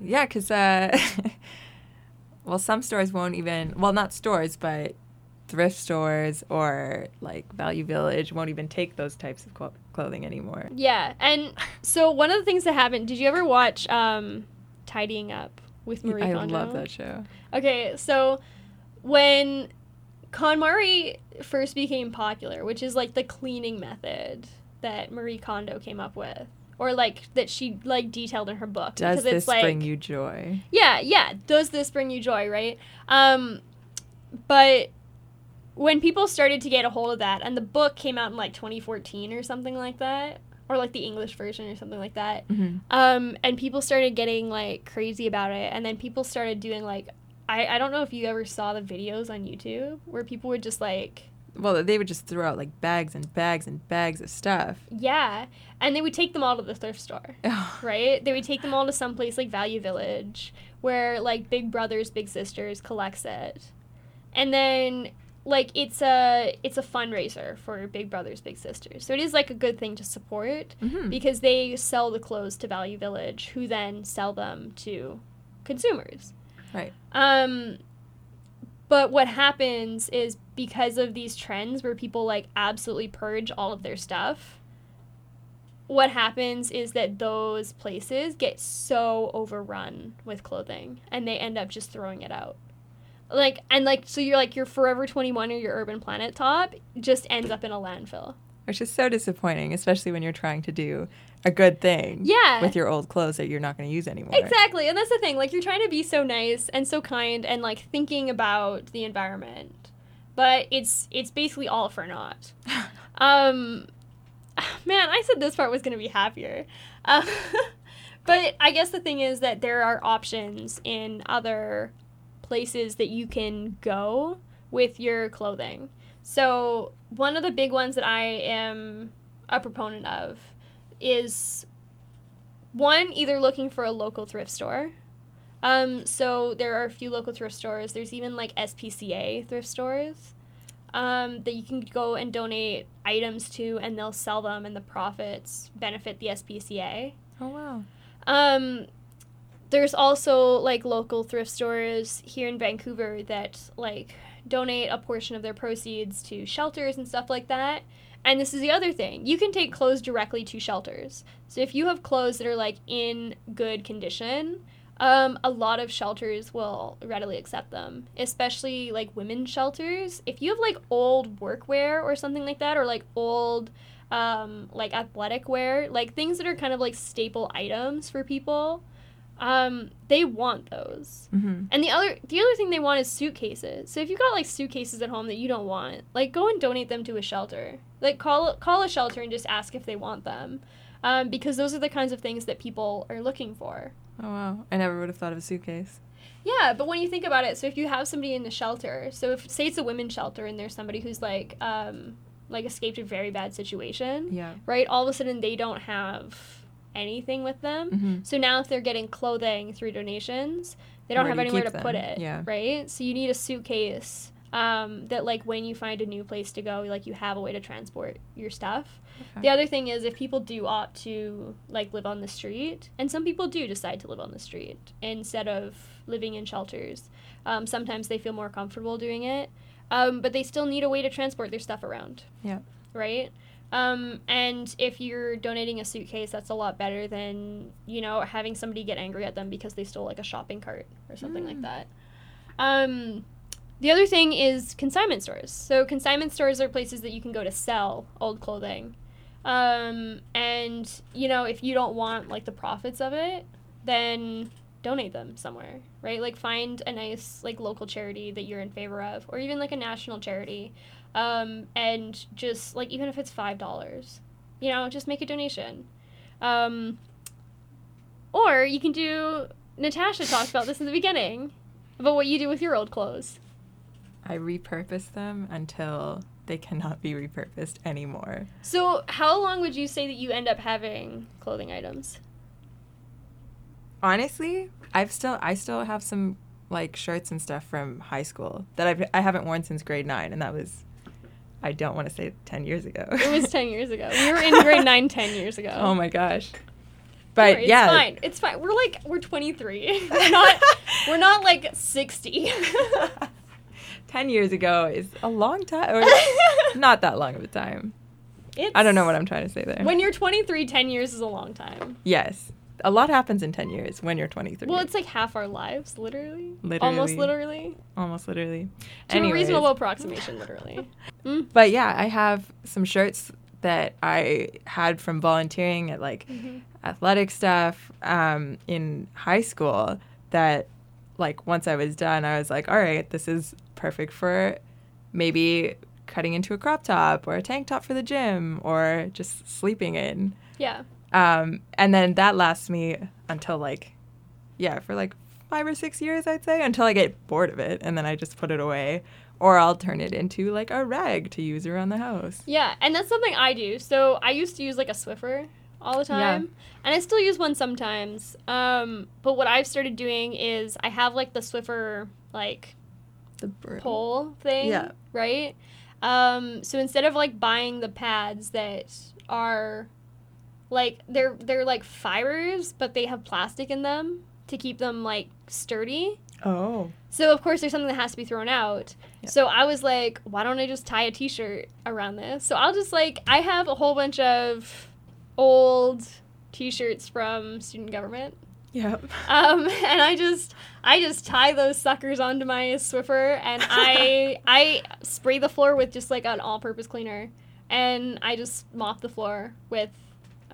Yeah, because uh, well, some stores won't even. Well, not stores, but thrift stores or like Value Village won't even take those types of clo- clothing anymore. Yeah. And so one of the things that happened, did you ever watch um, Tidying Up with Marie Kondo? I Kondo? love that show. Okay, so when KonMari first became popular, which is like the cleaning method that Marie Kondo came up with, or like that she like detailed in her book, Does because this bring you joy? Yeah, yeah. Does this bring you joy, right? Um, but when people started to get a hold of that, and the book came out in like 2014 or something like that, or like the English version or something like that, hmm um, and people started getting like crazy about it, and then people started doing like, I, I don't know if you ever saw the videos on YouTube where people would just like, Well, they would just throw out like bags and bags and bags of stuff. yeah, and they would take them all to the thrift store. right? They would take them all to some place like Value Village, where like Big Brothers Big Sisters collects it, and then like it's a it's a fundraiser for Big Brothers Big Sisters. So it is like a good thing to support Mhm. because they sell the clothes to Value Village, who then sell them to consumers. Right. Um, but what happens is because of these trends where people like absolutely purge all of their stuff, what happens is that those places get so overrun with clothing and they end up just throwing it out. Like and like so you're like your Forever 21 or your Urban Planet top just ends up in a landfill. Which is so disappointing, especially when you're trying to do a good thing Yeah. with your old clothes that you're not going to use anymore. Exactly. And that's the thing. Like you're trying to be so nice and so kind and like thinking about the environment. But it's it's basically all for naught. Um man, I said this part was going to be happier. Um, but I guess the thing is that there are options in other places that you can go with your clothing. So, one of the big ones that I am a proponent of is one either looking for a local thrift store. Um, so there are a few local thrift stores. There's even like SPCA thrift stores um, that you can go and donate items to, and they'll sell them, and the profits benefit the SPCA. Oh wow. Um, there's also like local thrift stores here in Vancouver that like donate a portion of their proceeds to shelters and stuff like that. And this is the other thing. You can take clothes directly to shelters. So if you have clothes that are like in good condition, um, a lot of shelters will readily accept them, especially like women's shelters. If you have like old workwear or something like that, or like old um, like athletic wear, like things that are kind of like staple items for people, um, they want those. hmm And the other the other thing they want is suitcases. So if you've got like suitcases at home that you don't want, like go and donate them to a shelter. Like call call a shelter and just ask if they want them. Um, because those are the kinds of things that people are looking for. Oh wow. I never would have thought of a suitcase. Yeah, but when you think about it, so if you have somebody in the shelter, so if say it's a women's shelter and there's somebody who's like um like escaped a very bad situation, Yeah. right? All of a sudden they don't have anything with them. hmm So now if they're getting clothing through donations, they don't Where have do anywhere to keep put it. Yeah. Right? So you need a suitcase um, that like when you find a new place to go, like you have a way to transport your stuff. Okay. The other thing is if people do opt to like live on the street, and some people do decide to live on the street instead of living in shelters. Um, sometimes they feel more comfortable doing it, um, but they still need a way to transport their stuff around. Yeah. Right. Um, and if you're donating a suitcase, that's a lot better than you know having somebody get angry at them because they stole like a shopping cart or something like Mm. that. Um, the other thing is consignment stores. So consignment stores are places that you can go to sell old clothing. Um, and you know, if you don't want like the profits of it, then donate them somewhere, right? Like find a nice like local charity that you're in favor of, or even like a national charity. Um, and just like even if it's five dollars, you know, just make a donation. Um, or you can do. Natasha talked about this in the beginning about what you do with your old clothes. I repurpose them until they cannot be repurposed anymore. So, how long would you say that you end up having clothing items? Honestly, I've still I still have some like shirts and stuff from high school that I've I haven't worn since grade nine, and that was I don't want to say ten years ago. It was 10 years ago. We were in grade 9 10 years ago. oh my gosh. But yeah, It's fine. It's fine. We're like, we're 23. we're not, we're not like 60. ten years ago is a long time, or not that long of a time. It's, I don't know what I'm trying to say there. When you're 23, 10 years is a long time. yes, a lot happens in ten years when you're 23. Well, it's like half our lives, literally. Literally. Almost literally. almost literally. To a reasonable approximation, literally. Mm. But yeah, I have some shirts that I had from volunteering at like Mhm. athletic stuff um, in high school that like once I was done, I was like, all right, this is perfect for maybe cutting into a crop top or a tank top for the gym or just sleeping in. Yeah. Um, and then that lasts me until like, yeah, for like five or six years, I'd say, until I get bored of it. And then I just put it away. Or I'll turn it into like a rag to use around the house. Yeah, and that's something I do. So I used to use like a Swiffer all the Yeah. time, and I still use one sometimes. Um, but what I've started doing is I have like the Swiffer like The br- pole thing, Yeah. right? Um, so instead of like buying the pads that are like they're they're like fibers, but they have plastic in them to keep them like sturdy. Oh. So of course there's something that has to be thrown out. Yeah. So I was like, why don't I just tie a t-shirt around this? So I'll just like I have a whole bunch of old t-shirts from student government. Yeah. Um, and I just I just tie those suckers onto my Swiffer and I I spray the floor with just like an all-purpose cleaner and I just mop the floor with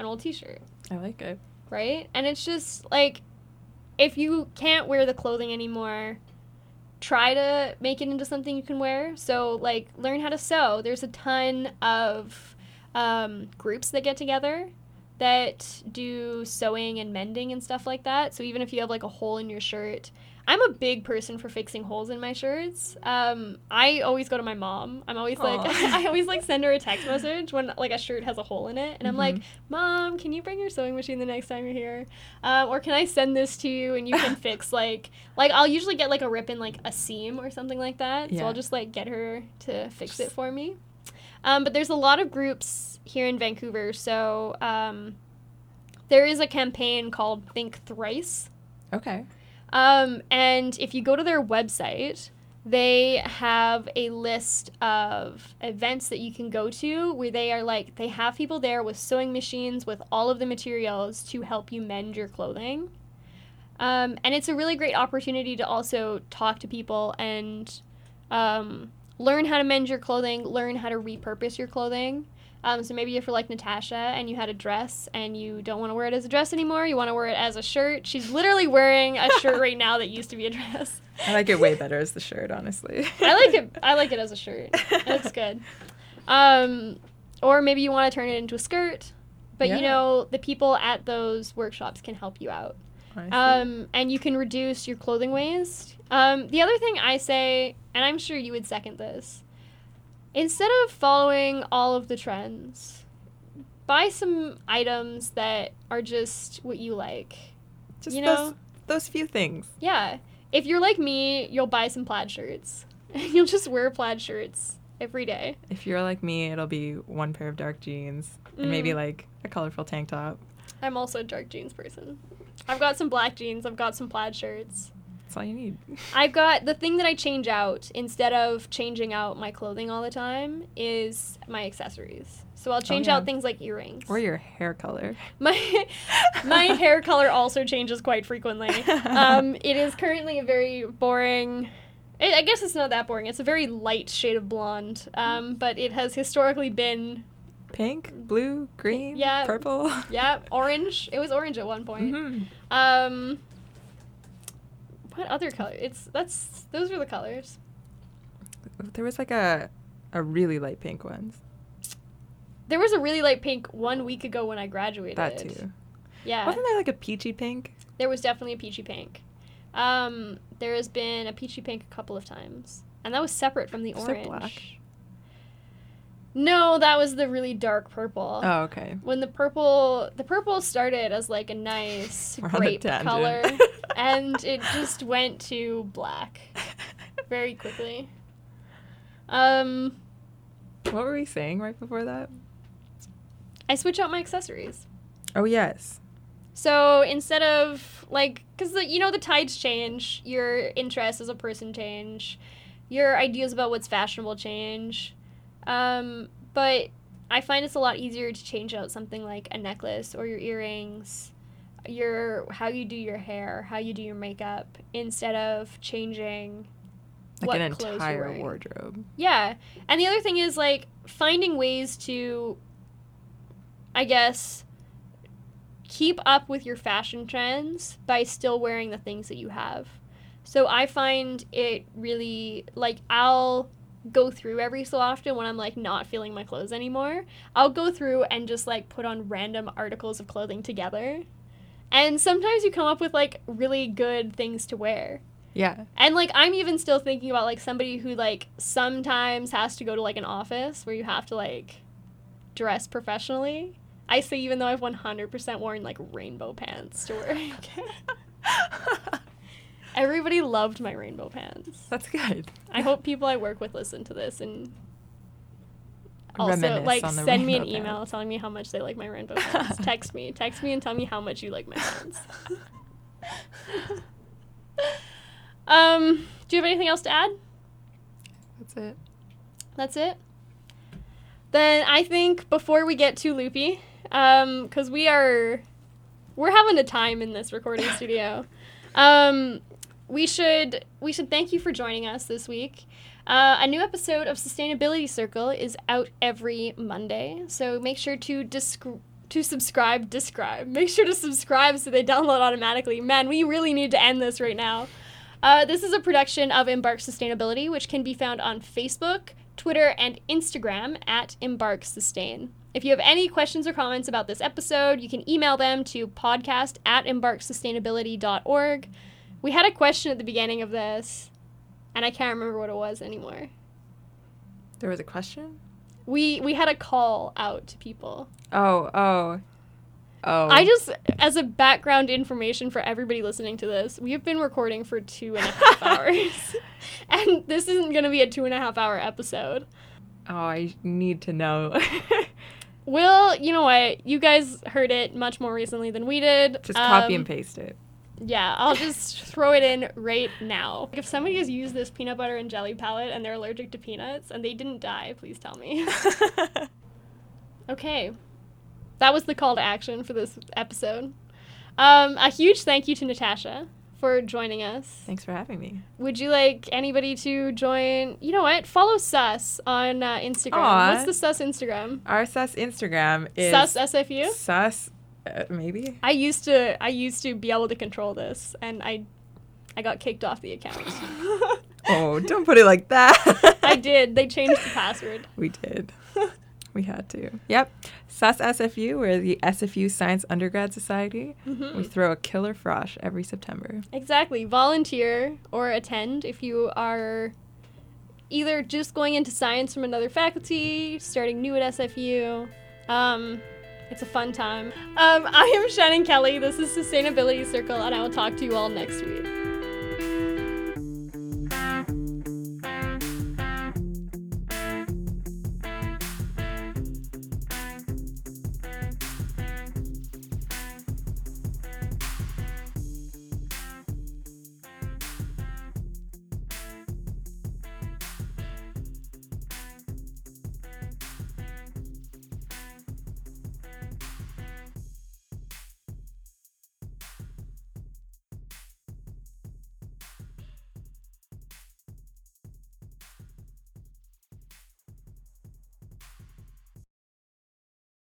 an old t-shirt I like it. right? And it's just like if you can't wear the clothing anymore, try to make it into something you can wear. So like learn how to sew. There's a ton of um, groups that get together that do sewing and mending and stuff like that. So even if you have like a hole in your shirt, I'm a big person for fixing holes in my shirts. Um, I always go to my mom. I'm always like, I always like send her a text message when like a shirt has a hole in it, and I'm like, Mhm. Mom, can you bring your sewing machine the next time you're here? Um, or can I send this to you and you can fix like like I'll usually get like a rip in like a seam or something like that. So I'll just like get her to fix it for me. Um, but there's a lot of groups here in Vancouver. So um, there is a campaign called Think Thrice. Okay. Um, and if you go to their website, they have a list of events that you can go to where they are like, they have people there with sewing machines with all of the materials to help you mend your clothing. Um, and it's a really great opportunity to also talk to people and um, learn how to mend your clothing, learn how to repurpose your clothing. Um, so maybe if you're like Natasha and you had a dress and you don't want to wear it as a dress anymore, you want to wear it as a shirt. She's literally wearing a shirt right now that used to be a dress. I like it way better as the shirt, honestly. I like it. I like it as a shirt. It looks good. Um, or maybe you want to turn it into a skirt. But you know, the people at those workshops can help you out. Um, and you can reduce your clothing waste. Um, the other thing I say, and I'm sure you would second this, instead of following all of the trends, buy some items that are just what you like. just you those, know- those few things. Yeah. If you're like me, you'll buy some plaid shirts. you'll just wear plaid shirts every day. If you're like me, it'll be one pair of dark jeans and maybe Mm. like a colorful tank top. I'm also a dark jeans person. I've got some black jeans, I've got some plaid shirts. That's all you need. I've got the thing that I change out instead of changing out my clothing all the time is my accessories. So I'll change yeah. out things like earrings. Or your hair color. my my hair color also changes quite frequently. Um, it is currently a very boring. I I guess it's not that boring. It's a very light shade of blonde, um, but it has historically been Pink, blue, green, Yeah. purple. yeah orange. It was orange at one point. Mhm. Um, what other color? It's that's those were the colors. There was like a a really light pink ones. There was a really light pink one week ago when I graduated. That too. Yeah. Wasn't there like a peachy pink? There was definitely a peachy pink. Um, there has been a peachy pink a couple of times, and that was separate from the Was there orange. black? No, that was the really dark purple. Oh, okay. When the purple, the purple started as like a nice We're on a grape color, and it just went to black very quickly. Um, What were we saying right before that? I switch out my accessories. Oh yes. So instead of like, because you know the tides change, your interests as a person change, your ideas about what's fashionable change, um, but I find it's a lot easier to change out something like a necklace or your earrings, your how you do your hair, how you do your makeup, instead of changing Like what an entire wardrobe. Yeah. And the other thing is like finding ways to I guess keep up with your fashion trends by still wearing the things that you have. So I find it really like I'll go through every so often when I'm like not feeling my clothes anymore. I'll go through and just like put on random articles of clothing together. And sometimes you come up with like really good things to wear. Yeah. And like I'm even still thinking about like somebody who like sometimes has to go to like an office where you have to like dress professionally. I say even though I've 100% worn like rainbow pants to work. Everybody loved my rainbow pants. That's good. I hope people I work with listen to this and also Reminisce like send me an rainbow email telling me how much they like my rainbow pants. Text me. Text me and tell me how much you like my pants. um, do you have anything else to add? That's it. That's it. Then I think before we get too loopy, um, because we are, we're having a time in this recording studio. Um, we should we should thank you for joining us this week. Uh, a new episode of Sustainability Circle is out every Monday, so make sure to disc- to subscribe. Describe. Make sure to subscribe so they download automatically. Man, we really need to end this right now. Uh, this is a production of Embark Sustainability, which can be found on Facebook, Twitter, and Instagram at Embark Sustain. If you have any questions or comments about this episode, you can email them to podcast at embarksustainability.org. We had a question at the beginning of this, and I can't remember what it was anymore. There was a question? We we had a call out to people. Oh, oh. Oh. I just, as a background information for everybody listening to this, we have been recording for two and a half hours. and this isn't going to be a two and a half hour episode. Oh, I need to know. Will, you know what? You guys heard it much more recently than we did. Just copy Um, and paste it. Yeah, I'll just throw it in right now. Like If somebody has used this peanut butter and jelly palette and they're allergic to peanuts and they didn't die, please tell me. okay. That was the call to action for this episode. Um, a huge thank you to Natasha for joining us. Thanks for having me. Would you like anybody to join? You know what? Follow Sus on uh, Instagram. Aw. What's the Sus Instagram? Our sus Instagram is Sus SFU? sus, uh, maybe. I used to I used to be able to control this and I I got kicked off the account. Oh, don't put it like that. I did. They changed the password. We did. We had to. Yep. Sus SFU, we're the SFU Science Undergrad Society. Mhm. We throw a killer frosh every September. Exactly. Volunteer or attend if you are either just going into science from another faculty, starting new at SFU. Um, it's a fun time. Um, I am Shannon Kelly. This is Sustainability Circle, and I will talk to you all next week.